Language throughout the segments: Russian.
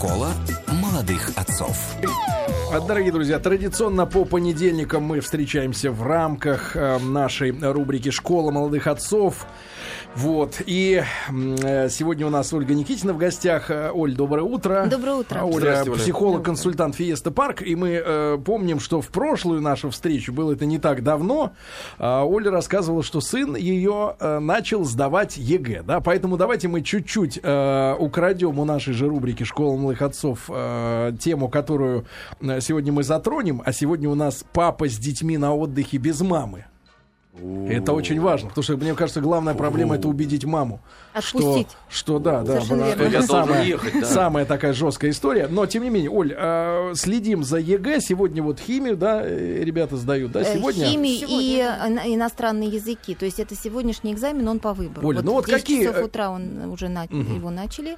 Школа молодых отцов. Дорогие друзья, традиционно по понедельникам мы встречаемся в рамках э, нашей рубрики «Школа молодых отцов». Вот. И э, сегодня у нас Ольга Никитина в гостях. Э, Оль, доброе утро. Доброе утро. А, Оля, психолог-консультант Фиеста Парк. И мы э, помним, что в прошлую нашу встречу, было это не так давно, а, Оля рассказывала, что сын ее э, начал сдавать ЕГЭ. Да? Поэтому давайте мы чуть-чуть э, украдем у нашей же рубрики «Школа молодых отцов» э, тему, которую э, сегодня мы затронем. А сегодня у нас папа с детьми на отдыхе без мамы. Это очень важно, потому что, мне кажется, главная проблема это убедить маму. Отпустить. Что, что да, да, это самая, ехать, да. самая такая жесткая история. Но, тем не менее, Оль, э, следим за ЕГЭ. Сегодня вот химию, да, э, ребята сдают, да, Э, сегодня. Химию и Сегодня, э, иностранные языки. То есть это сегодняшний экзамен, он по выбору. Ну вот в 10 какие, часов э, утра он уже на- Мгм. его начали.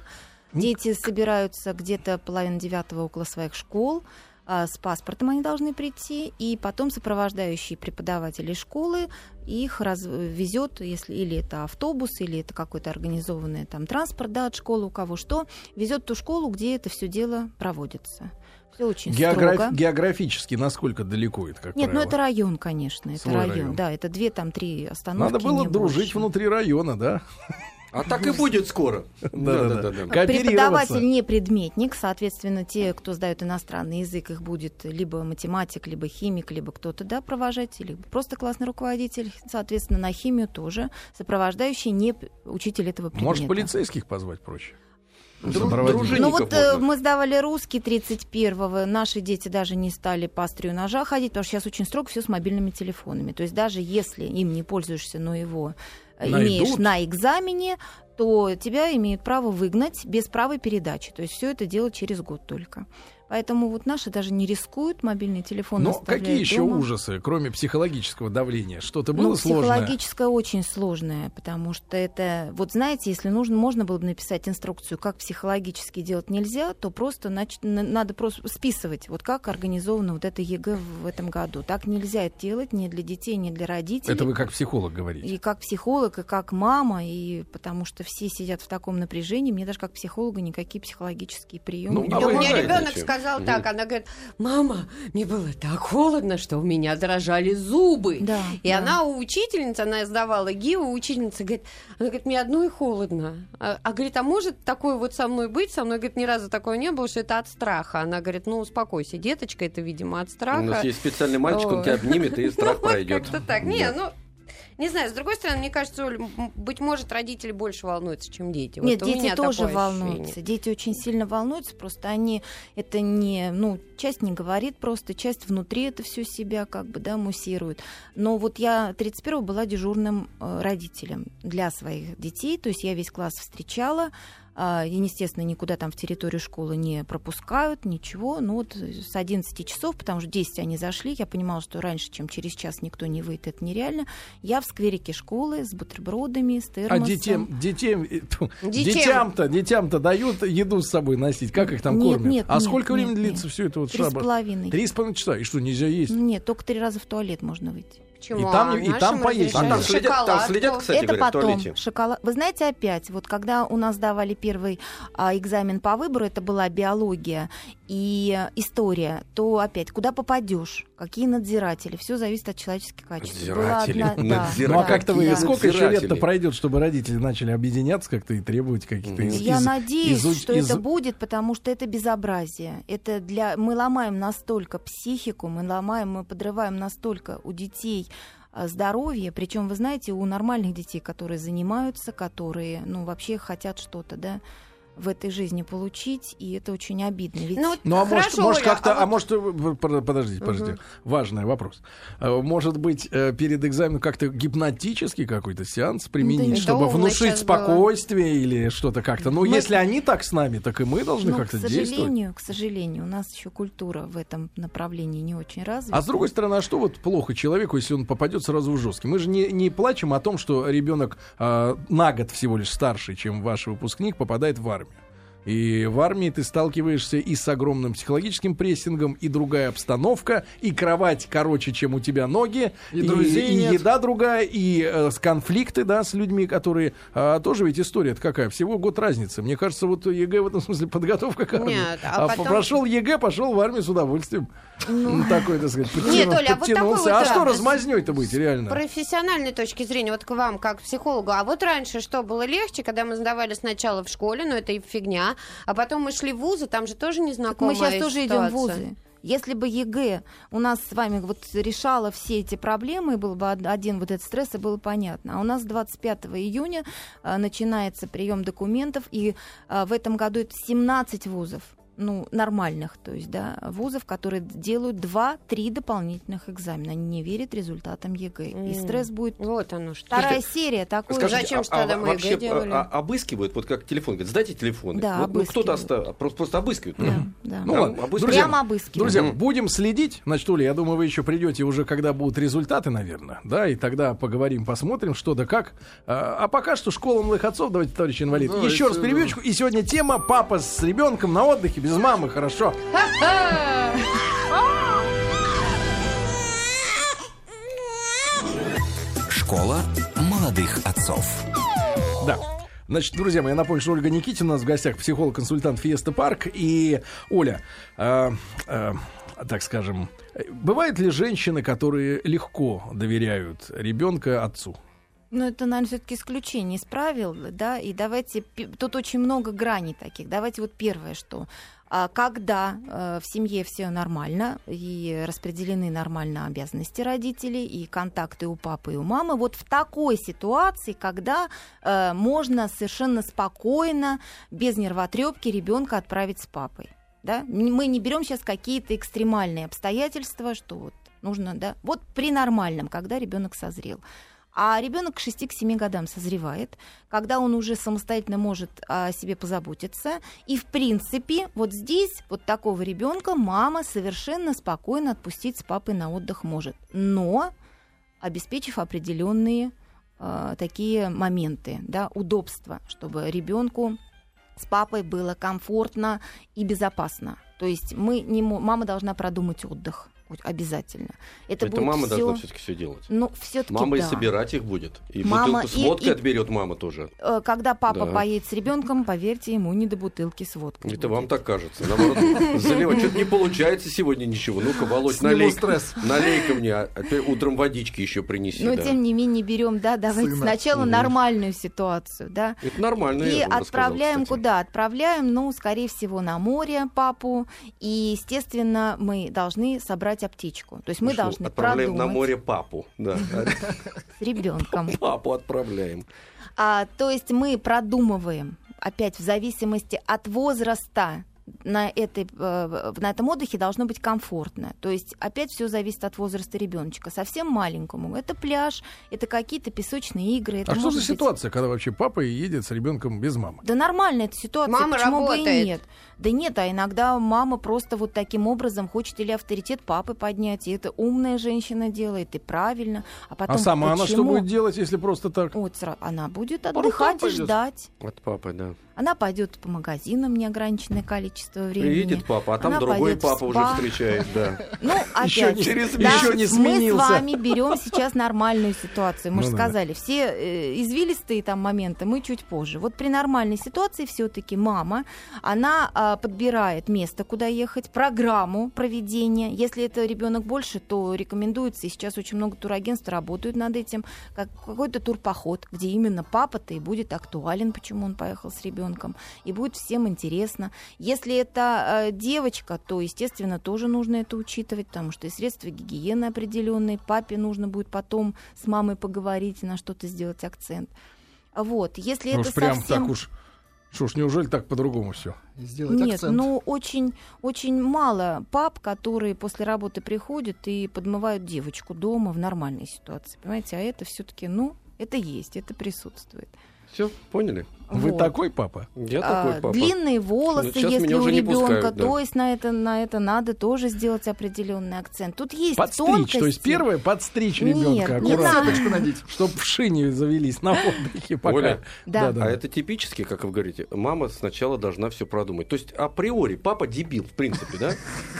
Дети собираются где-то половина девятого около своих школ. А, С паспортом они должны прийти, и потом сопровождающие преподаватели школы их везет, если или это автобус, или это какой-то организованный там транспорт да, от школы, у кого что, везет ту школу, где это все дело проводится. Все очень Географ- строго. Географически насколько далеко это, как Нет, ну правило? это район, конечно, это район. район. Да, это две, там три остановки. Надо было дружить больше. внутри района, да? А так и будет скоро. Кооперироваться. Преподаватель не предметник, соответственно, те, кто сдает иностранный язык, их будет либо математик, либо химик, либо кто-то, да, провожать, либо просто классный руководитель. Соответственно, на химию тоже сопровождающий не учитель этого предмета. Может, полицейских позвать проще? Дружинников Ну вот э, можно. мы сдавали русский 31-го, наши дети даже не стали по острию ножа ходить, потому что сейчас очень строго все с мобильными телефонами. То есть даже если им не пользуешься, но его Найдут. имеешь на экзамене, то тебя имеют право выгнать без права пересдачи. То есть все это делать через год только. Поэтому вот наши даже не рискуют мобильные телефоны Но какие еще дома. ужасы, кроме психологического давления? Что-то было ну, сложное? психологическое очень сложное, потому что это, вот знаете, если нужно, можно было бы написать инструкцию, как психологически делать нельзя, то просто нач- на- надо просто списывать, вот как организовано вот это ЕГЭ в этом году. Так нельзя это делать ни для детей, ни для родителей. Это вы как психолог говорите. И как психолог, и как мама, и потому что все сидят в таком напряжении, мне даже как психолога никакие психологические приемы. Ну, не а Да вы у меня знаете, ребенок чем? Сказал Мгм. так, она говорит, мама, мне было так холодно, что у меня дрожали зубы. Да, И да. она у учительницы, она сдавала ГИО, учительница говорит, она говорит, мне одной холодно. А, а говорит, а может такое вот со мной быть? Со мной, говорит, ни разу такого не было, что это от страха. Она говорит, ну, успокойся, деточка, это, видимо, от страха. У нас есть специальный мальчик, он тебя обнимет, и страх Ну, пройдет. Как-то так. Не, ну, не знаю, с другой стороны, мне кажется, Оль, быть может, родители больше волнуются, чем дети. Вот Нет, у дети тоже волнуются. Дети очень сильно волнуются, просто они это не, ну, часть не говорит просто, часть внутри это все себя как бы, да, муссирует. Но вот я 31 была дежурным э, родителем для своих детей, то есть я весь класс встречала, и, естественно, никуда там в территорию школы не пропускают, ничего. Ну вот с 11 часов, потому что в 10 они зашли, я понимала, что раньше, чем через час никто не выйдет, это нереально. Я в скверике школы с бутербродами, с А термосом. детям, детям, э, Детям. детям-то, детям-то дают еду с собой носить. Как их там Нет, кормят? нет, а нет, сколько времени нет, длится нет. все это вот Три с половиной. Три с половиной часа. И что, нельзя есть? Нет, только три раза в туалет можно выйти. Почему? И там- А и там поесть А там следят, там следят, кстати это говоря, в потом шоколад. Вы знаете, опять, вот когда у нас давали первый а, экзамен по выбору, это была биология и э, история, то опять куда попадешь, какие надзиратели, все зависит от человеческих качеств. Надзиратели. одна- да, Надзиратели. Ну а да, как-то вы, да. сколько еще лет-то пройдет, чтобы родители начали объединяться как-то и требовать каких-то из- Я из- надеюсь, изуч- что из- это будет, потому что это безобразие. Это для мы ломаем настолько психику, мы ломаем, мы подрываем настолько у детей а, здоровье, причем вы знаете, у нормальных детей, которые занимаются, которые, ну вообще хотят что-то, да, в этой жизни получить, и это очень обидно. Ведь Ну, Ну, а может, хорошо, может как-то, а а, вот- может, э, под- подождите, подождите, важный вопрос. А, Может быть, э, перед экзаменом как-то гипнотический какой-то сеанс применить, Да чтобы внушить сейчас было. спокойствие или что-то как-то. Ну, Мы- если они так с нами, так и мы должны ну, как-то к действовать. сожалению, к сожалению, у нас еще культура в этом направлении не очень развита. А с другой стороны, а что вот плохо человеку, если он попадет сразу в жесткий? Мы же не, не плачем о том, что ребенок а, на год всего лишь старше, чем ваш выпускник, попадает в армию. И в армии ты сталкиваешься и с огромным психологическим прессингом, и другая обстановка, и кровать короче, чем у тебя ноги, И друзей и нет. еда другая, и э, с конфликты, да, с людьми, которые... а, тоже ведь история какая? Всего год разницы. Мне кажется, вот ЕГЭ в этом смысле подготовка к армии. Нет, а потом- прошел ЕГЭ, пошел в армию с удовольствием. Ну, такой, так сказать, Нет, подтянул- Оля, а вот подтянулся. А вот, что да, размазнёй-то быть, реально? профессиональной точки зрения, вот к вам, как к психологу, а вот раньше что было легче, когда мы сдавали сначала в школе, но это и фигня, а потом мы шли в вузы, там же тоже Так мы незнакомая сейчас тоже идем в вузы. Если бы ЕГЭ у нас с вами вот решала все эти проблемы, был бы од- один вот этот стресс, и было понятно. А у нас 25 июня а, начинается прием документов, и а, в этом году это 17 вузов ну, нормальных, то есть, да, вузов, которые делают 2-3 дополнительных экзамена. Они не верят результатам ЕГЭ. И М. стресс будет... Вот оно что. Вторая серия такой... Скажите, Зачем ж тогда мы вообще ЕГЭ делали? а, а, обыскивают, вот как телефон, говорят, сдайте телефоны. Да, вот, ну, кто-то обыскивают. оста- просто, просто обыскивают. Да, да. Ну ладно, обыскивают. друзья, Прямо обыскивают. Друзья, будем следить. Значит, Оля, я думаю, вы еще придете уже, когда будут результаты, наверное. Да, и тогда поговорим, посмотрим, что да как. А, а пока что школа малых отцов, давайте, товарищ инвалид. Давайте, еще раз да. перебивочку. И сегодня тема папа с ребенком на отдыхе, без мамы, хорошо. Школа молодых отцов. Да. Значит, друзья мои, я напомню, что Ольга Никитина у нас в гостях, психолог-консультант Фиеста Парк. И, Оля, э, э, так скажем, э, бывают ли женщины, которые легко доверяют ребенка отцу? Ну, это, наверное, все-таки исключение из правил, да, и давайте, тут очень много граней таких. Давайте вот первое, что а, когда э, в семье все нормально и распределены нормально обязанности родителей и контакты у папы и у мамы, вот в такой ситуации, когда э, можно совершенно спокойно, без нервотрепки ребенка отправить с папой. Да? Мы не берем сейчас какие-то экстремальные обстоятельства, что вот нужно, да, вот при нормальном, когда ребенок созрел. А ребенок к 6-7 годам созревает, когда он уже самостоятельно может о себе позаботиться. И, в принципе, вот здесь вот такого ребенка мама совершенно спокойно отпустить с папой на отдых может. Но обеспечив определенные э, такие моменты, да, удобства, чтобы ребенку с папой было комфортно и безопасно. То есть мы не, мама должна продумать отдых вот обязательно. Это, Это будет мама всё- должна все-таки все делать. Ну, все-таки Мама да. и собирать их будет. И Мама бутылку с водкой и- отберет мама тоже. Э, Когда папа Да. поедет с ребенком, поверьте, ему не до бутылки с водкой. Это будет. вам так кажется. Наоборот, заливать. Что-то не получается сегодня ничего. Ну-ка, Володь, налей, стресс. налей-ка мне, а ты утром водички еще принеси. Но да. тем не менее берем, да, давайте Сына. сначала Мгм. нормальную ситуацию, да. Это нормально. И отправляем куда? Отправляем, ну, скорее всего, на море папу. И, естественно, мы должны собрать аптечку. То есть мы Ну что, должны Отправляем продумать на море папу. Да. с ребенком. Папу отправляем. А, то есть мы продумываем, опять в зависимости от возраста, на, этой, э, на этом отдыхе должно быть комфортно. То есть опять все зависит от возраста ребеночка. Совсем маленькому это пляж, это какие-то песочные игры. Это А что за быть- ситуация, когда вообще папа едет с ребенком без мамы? Да нормально эта ситуация, Мама почему бы и работает. нет? Да нет, а иногда мама просто вот таким образом хочет или авторитет папы поднять, и это умная женщина делает, и правильно. А потом а сама она что почему? будет делать, если просто так? Вот она будет отдыхать и ждать. От папы, да. Она пойдет по магазинам неограниченное количество времени. Приедет папа, а там Она другой папа уже встречает, да. Ну, Еще опять, не- через да, еще не мы сменился. с вами берем сейчас нормальную ситуацию. Мы Ну же да. сказали, все э, извилистые там моменты мы чуть позже. Вот при нормальной ситуации все-таки мама, она а, подбирает место, куда ехать, программу проведения. Если это ребенок больше, то рекомендуется, и сейчас очень много турагентств работают над этим, как какой-то турпоход, где именно папа-то и будет актуален, почему он поехал с ребенком, и будет всем интересно. Если это э, девочка, то, естественно, тоже нужно это учитывать, потому что и средства гигиены определенные, папе нужно будет потом с мамой поговорить и на что-то сделать акцент. Вот, если Ну это уж прям совсем... так уж. Что ж, неужели так по-другому все? Сделать Нет, акцент. ну очень, очень мало пап, которые после работы приходят и подмывают девочку дома в нормальной ситуации. Понимаете, а это все-таки, ну, это есть, это присутствует. Все, поняли? Вы Вот. такой папа? Я А, такой папа. Длинные волосы, Ну, если у ребенка, да. то есть на это, на это надо тоже сделать определенный акцент. Тут есть Подстричь. тонкости. То есть первое подстричь ребенка. Аккуратно. надеть. Чтоб в шине завелись на отдыхе пока. Оля, Да. Да-да. А это типически, как вы говорите, мама сначала должна все продумать. То есть априори папа дебил, в принципе, да?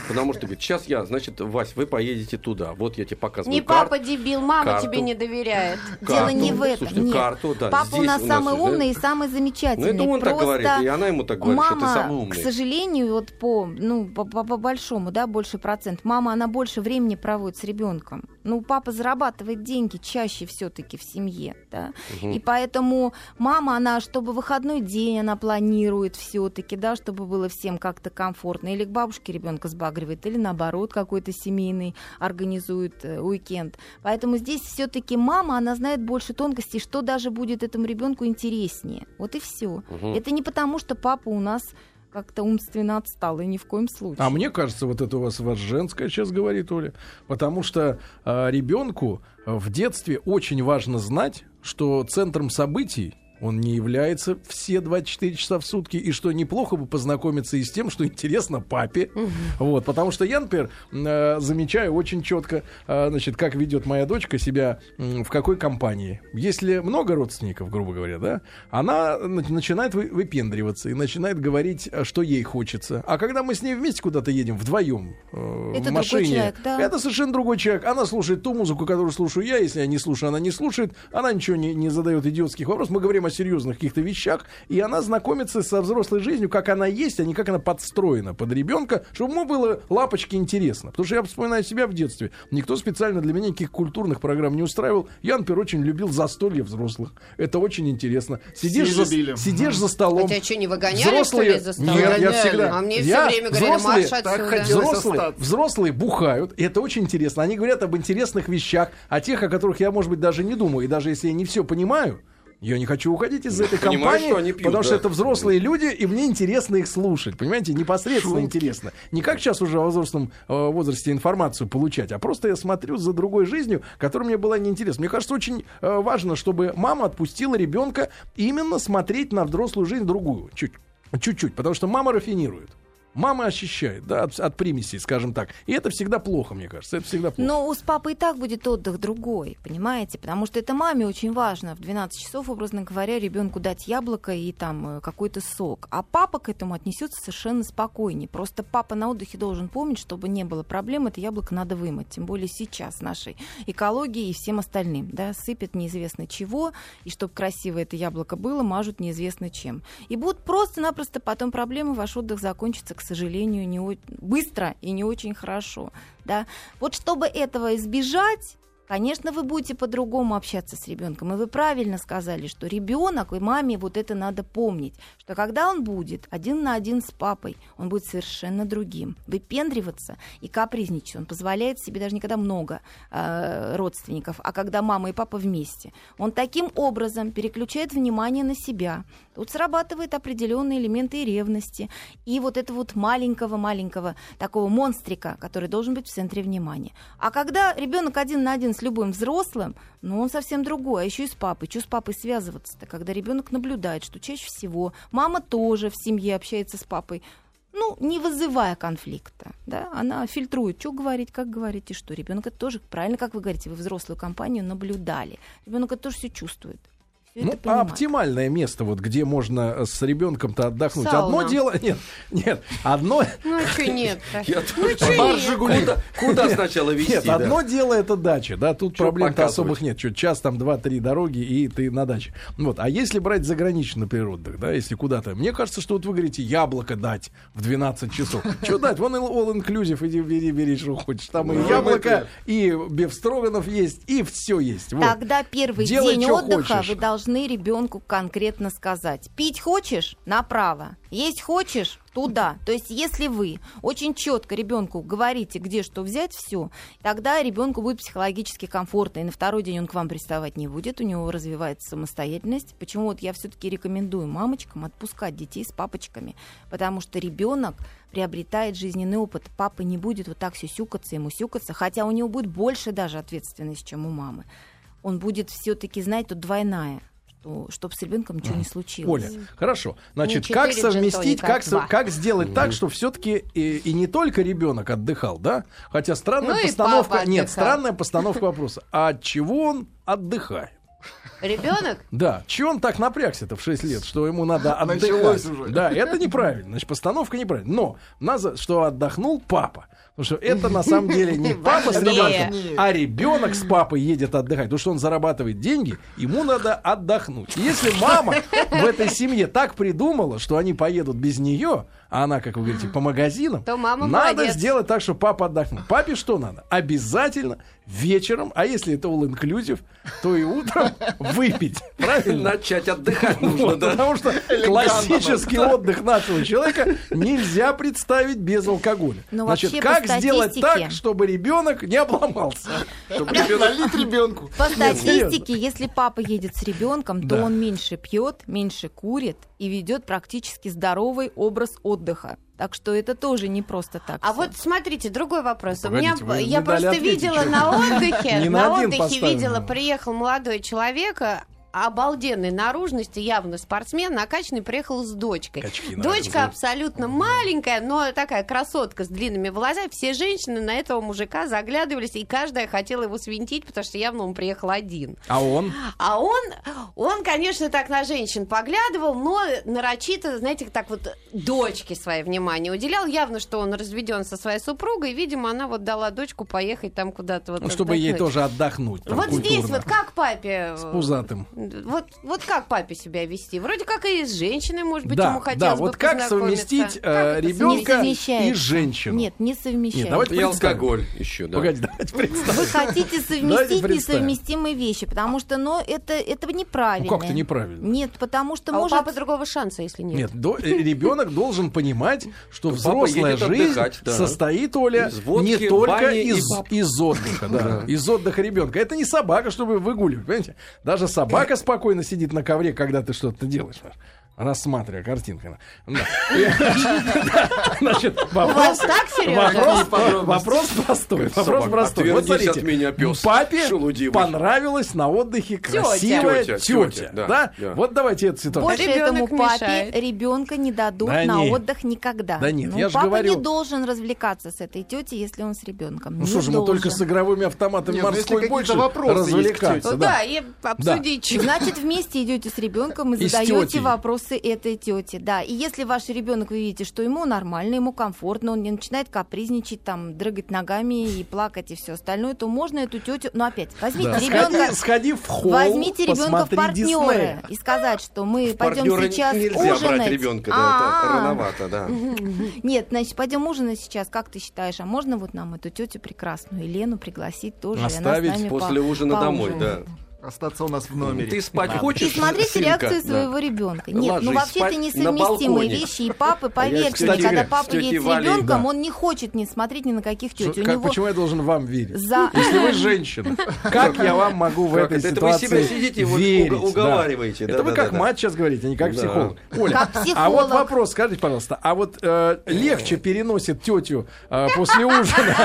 Потому что говорит, сейчас я, значит, Вась, вы поедете туда. Вот я тебе показываю Не карту. папа дебил, мама карту. тебе не доверяет. Дело карту. не в этом. Слушайте, нет. карту, да, Папа у нас самый да? умный и самый Ну, замечательный. это он так Просто говорит, и она ему так говорит, что ты мама, самый к умный. сожалению, вот по, ну, по, по- по большому, да, больше процент. Мама, она больше времени проводит с ребенком. Ну, папа зарабатывает деньги чаще все-таки в семье, да. И поэтому мама, она, чтобы выходной день она планирует все-таки, да, чтобы было всем как-то комфортно. Или к бабушке ребенка сбагривает, или наоборот какой-то семейный организует э, уикенд. Поэтому здесь все-таки мама, она знает больше тонкостей, что даже будет этому ребенку интереснее. Вот и все. Мгм. Это не потому, что папа у нас как-то умственно отсталый, ни в коем случае. А мне кажется, вот это у вас, женское сейчас говорит, Оля. Потому что ребенку в детстве очень важно знать, что центром событий он не является все 24 часа в сутки, и что неплохо бы познакомиться и с тем, что интересно папе. Вот, потому что я, например, э, замечаю очень четко, э, значит, как ведет моя дочка себя в какой компании. Если много родственников, грубо говоря, да, она на- начинает вы- выпендриваться и начинает говорить, э, что ей хочется. А когда мы с ней вместе куда-то едем вдвоем Это в машине, человек, да. это совершенно другой человек. Она слушает ту музыку, которую слушаю я. Если я не слушаю, она не слушает. Она ничего не, не задает идиотских вопросов. Мы говорим о серьезных каких-то вещах. И она знакомится со взрослой жизнью, как она есть, а не как она подстроена под ребенка, чтобы ему было лапочки интересно. Потому что я вспоминаю себя в детстве. Никто специально для меня никаких культурных программ не устраивал. Я, например, очень любил застолье взрослых. Это очень интересно. Сидишь, за, сидишь за столом. А тебя что, не выгоняли, что ли, за стол? Нет, я всегда. А мне я- все время говорили, взрослые- марш отсюда. Взрослые, взрослые бухают, и это очень интересно. Они говорят об интересных вещах, о тех, о которых я, может быть, даже не думаю. И даже если я не все понимаю, я не хочу уходить из этой Понимаю, компании, что они пьют, потому что да. это взрослые люди, и мне интересно их слушать. Понимаете, непосредственно интересно. Не как сейчас уже во взрослом э, возрасте информацию получать, а просто я смотрю за другой жизнью, которая мне была неинтересна. Мне кажется, очень э, важно, чтобы мама отпустила ребенка именно смотреть на взрослую жизнь другую. Чуть, чуть-чуть, потому что мама рафинирует. Мама ощущает, да, от, от примесей, скажем так. И это всегда плохо, мне кажется. Это всегда плохо. Но у с папой и так будет отдых другой, понимаете? Потому что это маме очень важно в 12 часов, образно говоря, ребенку дать яблоко и там э, какой-то сок. А папа к этому отнесется совершенно спокойнее. Просто папа на отдыхе должен помнить, чтобы не было проблем, это яблоко надо вымыть. Тем более сейчас нашей экологии и всем остальным. Да, сыпят неизвестно чего, и чтобы красиво это яблоко было, мажут неизвестно чем. И будут просто-напросто потом проблемы, ваш отдых закончится, к сожалению, не о- быстро и не очень хорошо. Да? Вот чтобы этого избежать, конечно, вы будете по-другому общаться с ребенком. И вы правильно сказали, что ребенок и маме вот это надо помнить, что когда он будет один на один с папой, он будет совершенно другим. Выпендриваться и капризничать. Он позволяет себе даже никогда много э, родственников, а когда мама и папа вместе. Он таким образом переключает внимание на себя. Тут срабатывают определенные элементы ревности, и вот этого вот маленького-маленького такого монстрика, который должен быть в центре внимания. А когда ребенок один на один с любым взрослым, ну он совсем другой, а еще и с папой. Что с папой связываться-то, когда ребенок наблюдает, что чаще всего мама тоже в семье общается с папой, ну, не вызывая конфликта, да, она фильтрует, что говорить, как говорить и что. Ребенок это тоже, правильно, как вы говорите, вы взрослую компанию наблюдали. Ребенок это тоже все чувствует. Ну, а понимает. оптимальное место, вот где можно э, с ребенком-то отдохнуть. Сауна. Одно дело, нет, нет, одно, Ну, что нет Я Ну? «Жигули». Куда, сначала везти? нет, одно дело это дача, да, тут проблем-то особых нет, что час там два-три дороги и ты на даче. Вот, а если брать заграничный природных, да, если куда-то, мне кажется, что вот вы говорите яблоко дать в 12 часов. Что дать? Вон all inclusive, иди бери, бери, что хочешь. Там и Ну, яблоко, и бефстроганов есть, и все есть. Тогда первый день отдыха вы должны ребенку конкретно сказать. Пить хочешь? Направо. Есть хочешь? Туда. То есть, если вы очень четко ребенку говорите, где что взять, все, тогда ребенку будет психологически комфортно. И на второй день он к вам приставать не будет, у него развивается самостоятельность. Почему вот я все-таки рекомендую мамочкам отпускать детей с папочками, потому что ребенок приобретает жизненный опыт. Папа не будет вот так ему сюкаться, хотя у него будет больше даже ответственность, чем у мамы он будет все-таки знать тут двойная. Что чтобы с ребенком ничего не случилось. Оля, хорошо. Значит, Не как совместить, как, как сделать так, что все-таки и, и не только ребенок отдыхал, да? Хотя странная Ну постановка. Нет, странная постановка вопроса. А от чего он отдыхает? Ребенок? Да, чего он так напрягся-то в 6 лет, что ему надо отдыхать? Началось уже. Да, это неправильно. Значит, постановка неправильная. Но надо, что отдохнул папа. Потому что это на самом деле не папа с ребенком, а ребенок с папой едет отдыхать. Потому что он зарабатывает деньги, ему надо отдохнуть. И Если мама в этой семье так придумала, что они поедут без нее, а она, как вы говорите, по магазинам, То мама надо молодец. сделать так, чтобы папа отдохнул. Папе что надо? Обязательно вечером, а если это all inclusive, то и утром выпить. Правильно? Начать отдыхать нужно, Вот, да? Потому что классический отдых нашего человека нельзя представить без алкоголя. Но Значит, как сделать так, чтобы ребенок не обломался? Чтобы ребенок ребенку. По статистике, если папа едет с ребенком, то Да. он меньше пьет, меньше курит и ведет практически здоровый образ отдыха. Так что это тоже не просто так. А всё. вот смотрите, другой вопрос. Ну, У меня, погодите, вы я просто ответить, видела на отдыхе, на отдыхе видела, приехал молодой человек, обалденной наружности, явно спортсмен, накачанный, приехал с дочкой. Качки Дочка наружные. абсолютно маленькая, но такая красотка с длинными волосами. Все женщины на этого мужика заглядывались, и каждая хотела его свинтить, потому что явно он приехал один. А он? А он, он, конечно, так на женщин поглядывал, но нарочито, знаете, так вот дочке свое внимание уделял. Явно, что он разведен со своей супругой, и, видимо, она вот дала дочку поехать там куда-то вот Ну, чтобы ей отдохнуть. тоже отдохнуть. Вот здесь культурно. вот как папе... С пузатым. Вот, вот как папе себя вести? Вроде как и с женщиной, может быть, Да, ему хотелось да, бы вот как совместить Как э, ребенка и женщину? Нет, не совмещается. Нет, давайте И представим. алкоголь еще, да. Погоди, давайте представим. Вы хотите совместить несовместимые вещи, потому что, ну, это, это неправильно. Ну, как-то неправильно. Нет, потому что А у может... папы другого шанса, если нет. Нет, до- э, ребенок должен понимать, что взрослая жизнь да. состоит, Оля, Из водки, не только из, из отдыха, да, из отдыха ребенка. Это не собака, чтобы выгуливать, понимаете? Даже собака спокойно сидит на ковре, когда ты что-то делаешь. Рассматривая картинку. Да. Да. Значит, У вас вопрос, так, Сережа? вопрос, вопрос простой. Вопрос простой. Вот смотрите, от меня, пес папе шелудивый. понравилась на отдыхе красивая тетя. тетя, да, Да? да. Вот давайте эту ситуацию. Больше этому папе мешает. ребенка не дадут Да на нет. отдых никогда. Да нет, Ну, я же папа говорю- не должен развлекаться с этой тетей, если он с ребенком. Ну что же, мы только с игровыми автоматами Нет, ну, морской больше развлекаться. Ну да. и обсудить. Значит, вместе идете с ребенком и задаете тетей. Вопросы этой тете. Да. И если ваш ребенок, вы видите, что ему нормально, ему комфортно, он не начинает капризничать, там, дрыгать ногами и плакать и все остальное, то можно эту тетю. Но опять, возьмите Да, ребенка. Сходи, сходи в холл, Возьмите ребенка в партнеры Диснея. и сказать, что мы пойдем сейчас нельзя ужинать. брать ребенка, да, это рановато, да. Нет, значит, пойдем ужинать сейчас. Как ты считаешь, а можно вот нам эту тетю прекрасную Елену пригласить тоже? Оставить После по- ужина домой, да. Остаться у нас в номере. Ты спать Надо. И хочешь? смотрите сынка? реакцию Да. своего ребенка. Нет, Ложись ну вообще это несовместимые вещи. И папы, я, поверьте кстати мне, когда папа едет с ребенком, да. он не хочет не смотреть ни на каких тетей. У как- него Почему я должен вам верить? за... Если вы женщина, как я вам могу в этой это? Это вы ситуации себя сидите и уговариваете, Это вы как мать сейчас говорите, а не как психолог. Оля, а вот вопрос, скажите, пожалуйста, а вот э, легче переносит тетю э, после ужина?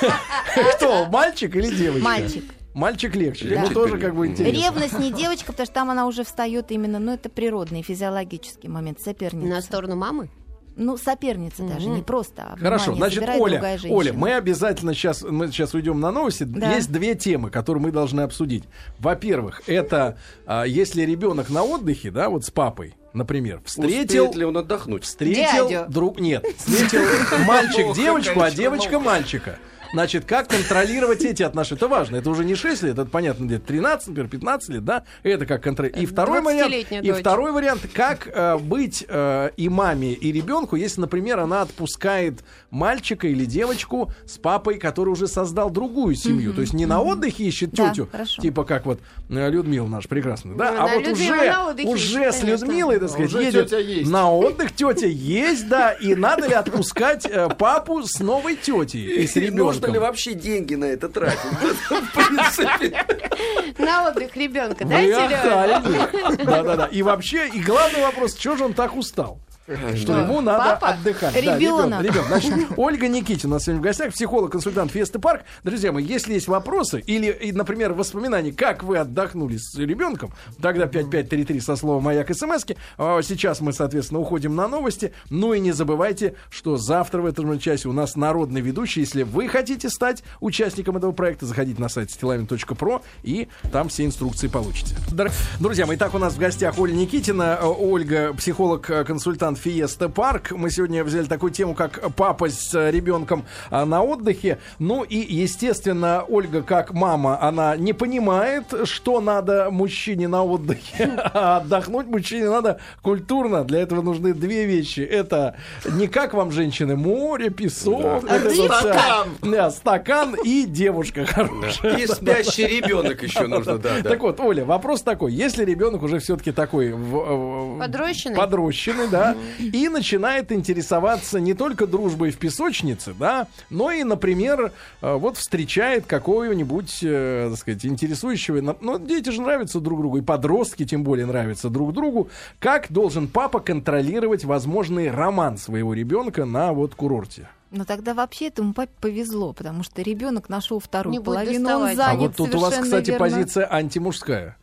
Кто, мальчик или девочка? Мальчик. Мальчик легче. Да. Ну, тоже как бы интересно. Ревность не девочка, потому что там она уже встает именно, ну это природный, физиологический момент, соперница. На сторону мамы? Ну, соперница даже, Мгм. не просто. а Хорошо, внимание значит, Оля. Оля, мы обязательно сейчас, мы сейчас уйдем на новости. Да. Есть две темы, которые мы должны обсудить. Во-первых, это а, если ребенок на отдыхе, да, вот с папой, например, встретил, Успеет ли он отдохнуть? встретил Дядю. друг, нет, встретил мальчик девочку, а девочка мальчика. Значит, как контролировать эти отношения? Это важно. Это уже не 6 лет, это понятно, где 13, например, 15 лет, да? Это как контролировать. И второй вариант, 20-летняя и дочь. второй вариант, как э, быть э, и маме, и ребенку, если, например, она отпускает мальчика или девочку с папой, который уже создал другую семью. То есть не на отдыхе ищет Да, тетю, хорошо. типа как вот э, Людмила наша прекрасная, да? Ну, а да, вот Людмила уже, отдыхе уже с. Людмилой, так сказать, Уже едет тетя есть. на отдых, тетя есть, да, и надо ли отпускать э, папу с новой тетей и с ребенком? Можно ли вообще деньги на это тратить? В принципе. На отдых ребенка, да. Да-да-да. И вообще, и главный вопрос, что же он так устал? Что ему надо отдыхать. Ребенок. ребенок. Значит, Ольга Никитина у нас сегодня в гостях, психолог-консультант Фиеста Парк. Друзья мои, если есть вопросы или, например, воспоминания, как вы отдохнули с ребенком, тогда 5533 со словом «Маяк» смски. А Сейчас мы, соответственно, уходим на новости. Ну и не забывайте, что завтра в этом же часе у нас народный ведущий. Если вы хотите стать участником этого проекта, заходите на сайт stilamin.pro и там все инструкции получите. Друзья мои, так у нас в гостях Оля Никитина, э, Ольга, психолог-консультант Фиеста Парк. Мы сегодня взяли такую тему, как папа с ребенком а, на отдыхе. Ну и, естественно, Ольга, как мама, она не понимает, что надо мужчине на отдыхе. А отдохнуть мужчине надо культурно. Для этого нужны две вещи. Это не как вам, женщины, море, песок. это вот вся- Стакан. Да, стакан и девушка хорошая. И спящий ребенок еще нужно, да, да. Так вот, Оля, вопрос такой. Если ребенок уже все-таки такой... Подрощенный? Подрощенный, да. И начинает интересоваться не только дружбой в песочнице, да, но и, например, э, вот встречает какого-нибудь, э, так сказать, интересующего... Ну, дети же нравятся друг другу, и подростки тем более нравятся друг другу. Как должен папа контролировать возможный роман своего ребенка на вот курорте? Но тогда вообще этому папе повезло, потому что ребенок нашел вторую Не половину, он А А занят вот тут у вас, кстати, верно. позиция антимужская.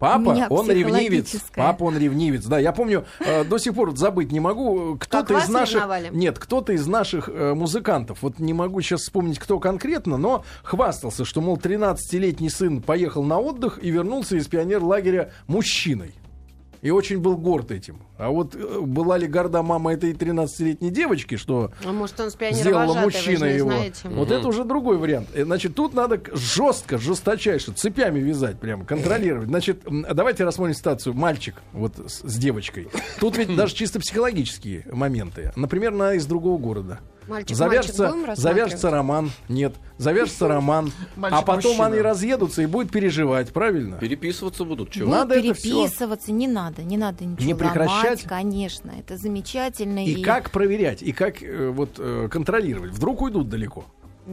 Папа, он ревнивец. Папа, он ревнивец. Да, я помню, э, до сих пор забыть не могу. Кто-то из наших... ревновали? Нет, кто-то из наших э, музыкантов, вот не могу сейчас вспомнить, кто конкретно, но хвастался, что, мол, 13-летний сын поехал на отдых и вернулся из пионер-лагеря мужчиной. И очень был горд этим. А вот э, была ли горда мама этой 13-летней девочки, что А может, он с сделала мужчина же не его. знаете. Вот это уже другой вариант. Э, Значит, тут надо жестко, жесточайше, цепями вязать, прямо контролировать. Значит, давайте рассмотрим ситуацию. Мальчик вот с, с девочкой. Тут ведь даже чисто психологические моменты. Например, она из другого города. Мальчик, завяжется, мальчик завяжется роман. Нет. Завяжется роман. а потом они разъедутся и будет переживать, правильно? Переписываться будут, чего? Надо переписываться, не надо, не надо ничего Не прекращать? конечно, это замечательно. И как проверять, и как э, вот э, контролировать? Вдруг уйдут далеко.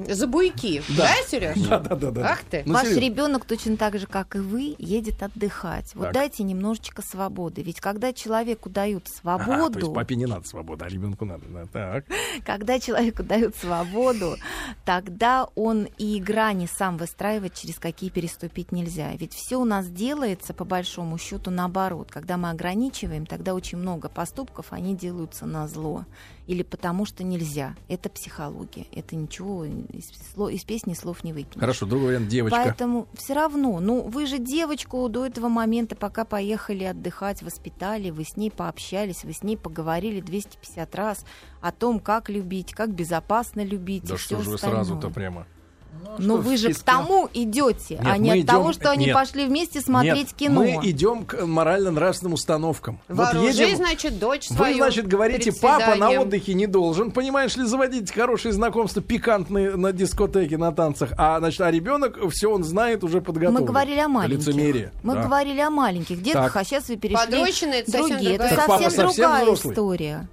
За буйки. Да. Да, Сереж? Да, да, да, да. Ах ты. Ну, Ваш ребенок точно так же, как и вы, едет отдыхать. Вот Так. дайте немножечко свободы. Ведь когда человеку дают Ага, свободу, то есть папе не надо свобода, а ребенку надо. да, так. когда человеку дают свободу, тогда он и грани сам выстраивает, через какие переступить нельзя. Ведь все у нас делается, по большому счету, наоборот. Когда мы ограничиваем, тогда очень много поступков, они делаются на зло. Или потому что нельзя. Это психология. Это ничего из, из песни слов не выкинешь. Хорошо, другой вариант девочка. Поэтому все равно, ну вы же девочку до этого момента, пока поехали отдыхать, воспитали, вы с ней пообщались, вы с ней поговорили 250 раз о том, как любить, как безопасно любить. Да и что же вы сразу-то прямо? Но что в вы же к тому идете, Нет, а не от того, идем- что они нет. пошли вместе смотреть Нет, кино. мы идем к морально-нравственным установкам. Вооружи, значит, дочь Вы, свою значит, говорите, папа на отдыхе не должен, понимаешь ли, заводить хорошие знакомства, пикантные на дискотеке, на танцах. А, значит, а ребенок все он знает, уже подготовлен. Мы говорили о маленьких. Лицемерие. Мы да. говорили о маленьких детках, Так. а сейчас вы перешли Подрощенные это совсем другие. Это другая Так папа совсем совсем другая взрослый? история.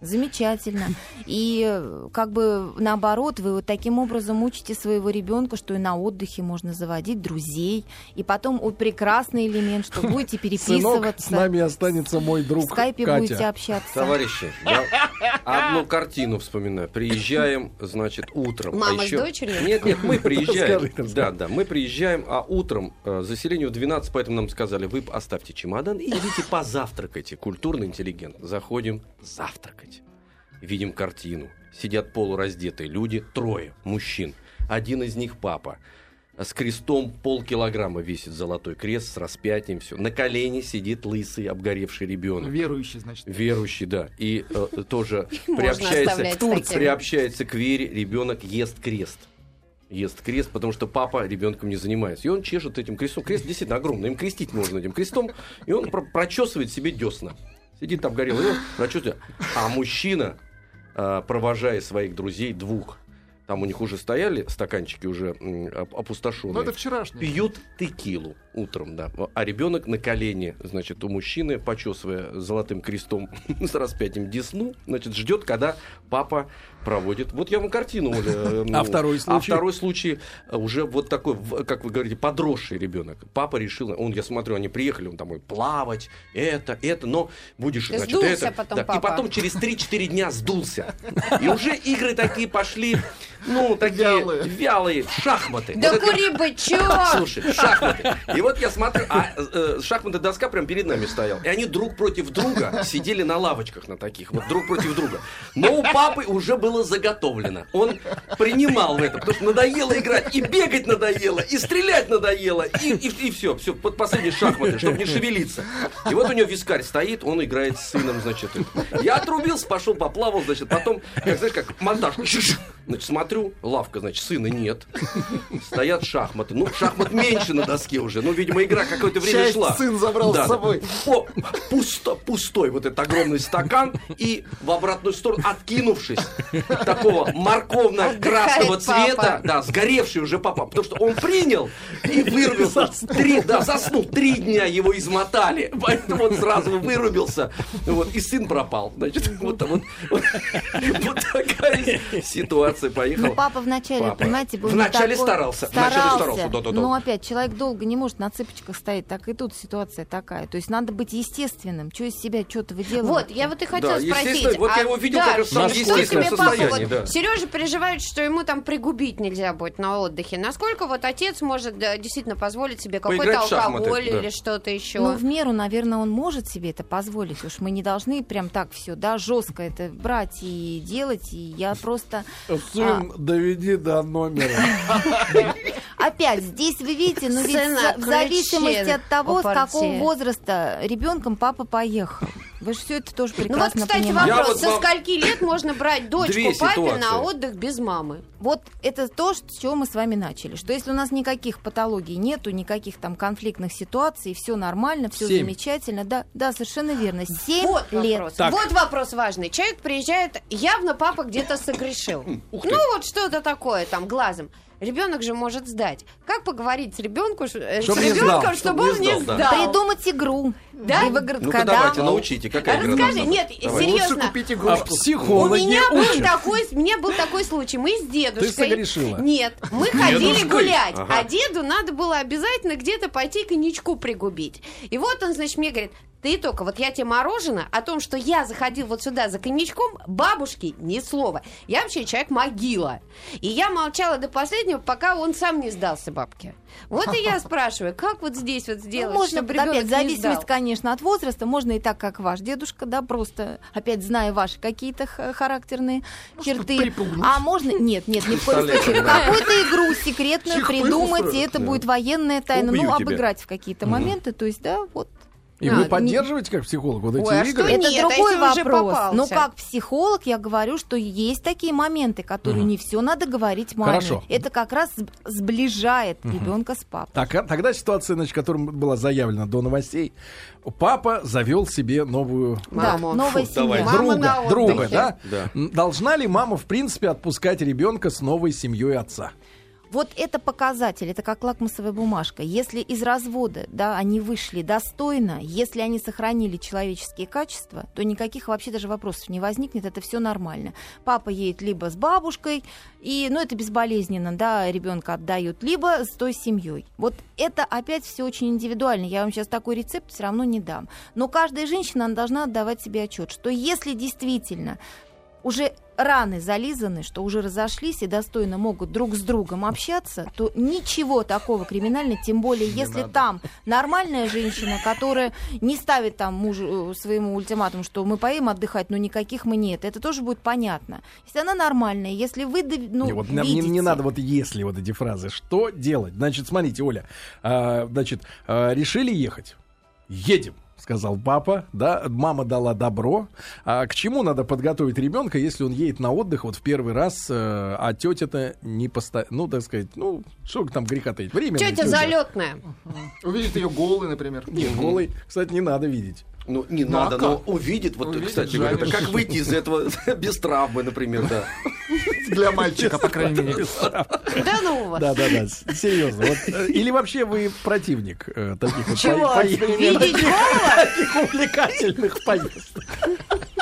Замечательно. И э, как бы наоборот, вы вот таким образом учите своего ребенка, что и на отдыхе можно заводить друзей. И потом о, прекрасный элемент, что будете Сынок, переписываться. с нами останется мой в друг скайпе Катя. будете общаться. Товарищи, я одну картину вспоминаю. Приезжаем, значит, утром. Мама а с еще... дочерью? Нет, нет, мы приезжаем. Расскажи, расскажи. Да, да, мы приезжаем, а утром э, заселению в 12, поэтому нам сказали, вы оставьте чемодан и идите позавтракайте. Культурно, интеллигентно. Заходим завтракать. Видим картину. Сидят полураздетые люди, трое мужчин. Один из них папа. С крестом полкилограмма весит золотой крест с распятием, все. На колене сидит лысый, обгоревший ребенок. Верующий, значит. Верующий, да. И э, тоже приобщается, приобщается к вере, ребенок ест крест. Ест крест, потому что папа ребенком не занимается. И он чешет этим крестом. Крест действительно огромный. Им крестить можно этим крестом. И он про- прочесывает себе десна. Сидит там горел, и он прочесывает. А мужчина, провожая своих друзей, двух, там у них уже стояли стаканчики уже опустошенные. Ну, это вчерашний. Пьют текилу утром, да. А ребенок на колене, значит, у мужчины, почесывая золотым крестом с распятием десну, значит, ждет, когда папа Проводит. Вот я вам картину уже. э, А второй случай? А второй случай э, уже вот такой, как вы говорите, подросший ребенок. Папа решил, он, я смотрю, они приехали, он домой плавать, это, это, но будешь, значит, Сдулся это. потом Да, И потом через 3-4 дня сдулся. И уже игры такие пошли, ну, такие Вялые. вялые, шахматы. Да Вот это- кури бычок! Слушай, шахматы. И вот я смотрю, а э, шахматная доска прям перед нами стояла. И они друг против друга сидели на лавочках на таких, вот друг против друга. Но у папы уже было заготовлено. Он принимал в это, потому что надоело играть, и бегать надоело, и стрелять надоело, и, и, все, все, под последние шахматы, чтобы не шевелиться. И вот у него вискарь стоит, он играет с сыном, значит. Я отрубился, пошел, поплавал, значит, потом, как, знаешь, как монтаж. Значит, смотрю, лавка, значит, сына нет. Стоят шахматы. Ну, шахмат меньше на доске уже. Ну, видимо, игра какое-то время Часть шла. сын забрал с собой. О, пусто, пустой вот этот огромный стакан и в обратную сторону, откинувшись, такого морковно-красного цвета, папа. да, сгоревший уже папа, потому что он принял и вырубился. Три, да, заснул. Три дня его измотали, поэтому он сразу вырубился. Вот, и сын пропал. Значит, вот, вот, вот, вот такая ситуация. Поехал. Ну, папа вначале, Папа. понимаете, был Вначале такой- старался, вначале старался, да-да-да. Но опять, человек долго не может на цыпочках стоять, так и тут ситуация такая. То есть надо быть естественным. Что из себя что-то выделывать? Вот, я вот и хотела Да, спросить. вот я его видел как раз естественном себе папа, вот да. Сережа переживает, что ему там пригубить нельзя будет на отдыхе. Насколько вот отец может да, действительно позволить себе какой-то алкоголь да. или что-то еще? Ну, в меру, наверное, он может себе это позволить. Уж мы не должны прям так все, да, жестко это брать и делать. И я просто... Сын, доведи до номера. Опять, здесь вы видите, ну ведь в зависимости от того, с какого возраста ребенком папа поехал. Вы же все это тоже Ну вот, прекрасно кстати, понимаете. Вопрос. вот Со вам- скольки лет можно брать дочку папе на отдых без мамы? Вот это то, с чего мы с вами начали. Что если у нас никаких патологий нету, никаких там конфликтных ситуаций, все нормально, все замечательно. Да, да, совершенно верно. Семь Вот лет. вопрос. Так. Вот вопрос важный. Человек приезжает, явно папа где-то согрешил. Ух ты. Ну вот что-то такое там глазом. Ребенок же может сдать. Как поговорить с, э, Чтоб с не ребенком, сдал, чтобы чтоб он не не сдал, сдал? да. Придумать игру. Да? И в игры- Ну-ка, когда- давайте, научите, какая игра Расскажи, должна нет, быть? Давай. Лучше серьезно. купить А игрушку. У психологи меня был учат. такой, у меня был такой случай. Мы с дедушкой. согрешила? Нет, мы ходили Дедушкой? гулять, Ага. а деду надо было обязательно где-то пойти коньячку пригубить. И вот он, значит, мне говорит. Ты только, вот я тебе мороженое, о том, что я заходил вот сюда за коньячком, бабушки ни слова. Я вообще человек могила. И я молчала до последнего, пока он сам не сдался бабке. Вот и я спрашиваю, как вот здесь вот Ну, сделать, можно, чтобы опять, не зависимость, сдал? конечно, от возраста. Можно и так, как ваш дедушка, да, просто, опять, зная ваши какие-то характерные черты. припугнуть. А можно... Нет, нет, ни в коем случае. Какую-то игру секретную придумать, и это будет военная тайна. Ну, обыграть в какие-то моменты. То есть, да, вот. И А, вы не- поддерживаете как психолог вот эти Ой, а что игры? Нет, Это а другой уже вопрос. Но как психолог я говорю, что есть такие моменты, которые не все надо говорить маме. Хорошо. Это как раз сб- сближает ребенка с папой. Так, а тогда ситуация, значит, которая была заявлена до новостей. Папа завел себе новую Маму. Да, новая Фу, давай. семья. Мама друга, друга, да? Да. Должна ли мама, в принципе, отпускать ребенка с новой семьей отца? Вот это показатель, это как лакмусовая бумажка. Если из развода, да, они вышли достойно, если они сохранили человеческие качества, то никаких вообще даже вопросов не возникнет, это все нормально. Папа едет либо с бабушкой, и, ну, это безболезненно, да, ребенка отдают, либо с той семьей. Вот это опять все очень индивидуально. Я вам сейчас такой рецепт все равно не дам. Но каждая женщина должна отдавать себе отчет, что если действительно уже раны зализаны, что уже разошлись и достойно могут друг с другом общаться, то ничего такого криминального, тем более если там нормальная женщина, которая не ставит там мужу э, своему ультиматум, что мы поедем отдыхать, но никаких мы нет, это тоже будет понятно. Если она нормальная, если вы ну, не, вот нам не, не видите- надо вот если вот эти фразы. Что делать? Значит, смотрите, Оля, а, значит, а, решили ехать. Едем. Сказал папа, да, мама дала добро. А к чему надо подготовить ребенка, если он едет на отдых вот в первый раз, э, а тетя-то не постоянно, ну, так сказать, ну, что там греха таить, время. Тетя залетная. Увидит ее голой, например. Нет, голый, кстати, не надо видеть. Ну, не Ну, а надо, как? но увидит, вот, Увидит, кстати говоря, это жаль. как выйти из этого без травмы, например, да. Для мальчика, по крайней мере. Да ну вас. Да, да, да, серьезно. Вот, э, или вообще вы противник э, таких вот Чего? по-? Видеть таких увлекательных поездок.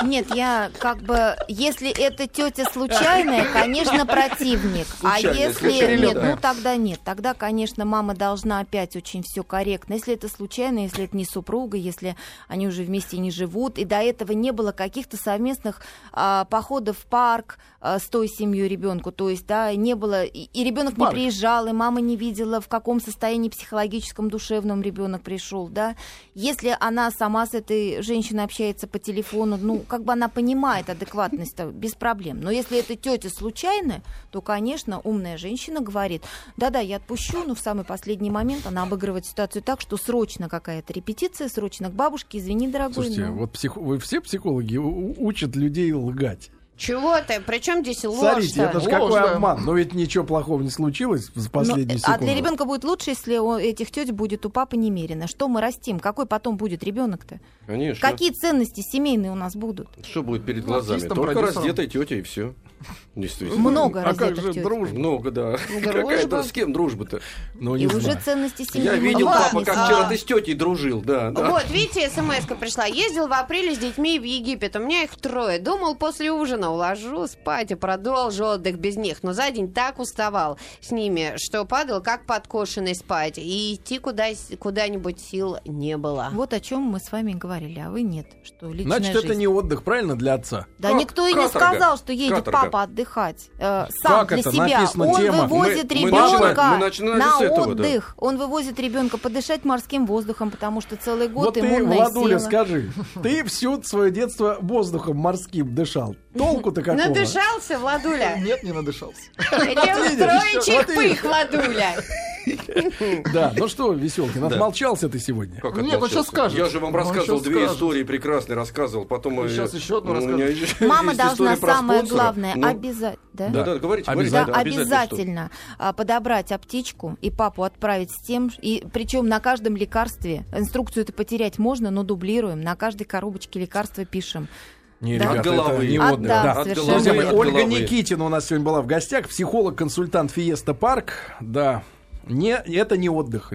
Нет, я как бы, если это тетя случайная, конечно, противник. А если нет, ну тогда нет. Тогда, конечно, мама должна опять очень все корректно. Если это случайно, если это не супруга, если они уже вместе не живут, и до этого не было каких-то совместных а, походов в парк а, с той семьей ребенку, то есть, да, не было, и, ребенок не приезжал, и мама не видела, в каком состоянии психологическом, душевном ребенок пришел, да. Если она сама с этой женщиной общается по телефону, ну, как бы она понимает адекватность, без проблем. Но если это тетя случайная, то, конечно, умная женщина говорит, да-да, я отпущу, но в самый последний момент она обыгрывает ситуацию так, что срочно какая-то репетиция, срочно к бабушке, извини, дорогой. Слушайте, но- вот псих... вы все психологи учат людей лгать. Чего ты? Причем здесь Смотрите, ложь-то? это же Ложь, какой да. обман. Но ведь ничего плохого не случилось в Но, последнюю а секунду. для ребенка будет лучше, если у этих теть будет у папы немерено. Что мы растим? Какой потом будет ребенок-то? Конечно. Какие ценности семейные у нас будут? Что будет перед Ну, глазами? артистом, Только раздетая тетя и все. Действительно. Много А как же дружба? Много, да. Дружба. Какая-то с кем дружба-то? Ну, И не уже знаю. ценности семьи. Я видел, папа, как а- вчера ты с тетей дружил, да. да. Вот, видите, смс пришла. Ездил в апреле с детьми в Египет. У меня их трое. Думал, после ужина уложу спать и продолжу отдых без них. Но за день так уставал с ними, что падал как подкошенный спать. И идти куда, куда-нибудь сил не было. Вот о чем мы с вами говорили, а вы нет. Что личная Значит, это жизнь. не отдых, правильно, для отца? Да Как- никто и не сказал, что едет Каторга. папа отдыхать. Э, сам Как для это? себя. Написано Он тема. вывозит Мы- мы ребенка мы начинали на с этого, да. отдых. Он вывозит ребенка подышать морским воздухом, потому что целый год Вот ты, иммунная Владуля, сила. скажи, ты всю свое детство воздухом морским дышал. Толку-то какого? Надышался, Владуля? Нет, не надышался. Троечек вот пых, Владуля. Да, ну что, Веселкин, отмолчался ты сегодня. Нет, он отмолчался? щас скажет. Я же вам Он рассказывал две истории прекрасные, рассказывал. Потом Сейчас еще одну ну, у меня расскажешь. еще Мама должна самое главное Ну, обязательно. Да? Да, говорите, Обязательно. а, подобрать аптечку и папу отправить с тем, и причем на каждом лекарстве, инструкцию это потерять можно, но дублируем, на каждой коробочке лекарства пишем. Не, Да. ребята, От головы. это не От- отдых. да, Да. совершенно Друзья мои. От Ольга головы. Никитина у нас сегодня была в гостях, психолог-консультант Фиеста Парк. Да, не, это не отдых,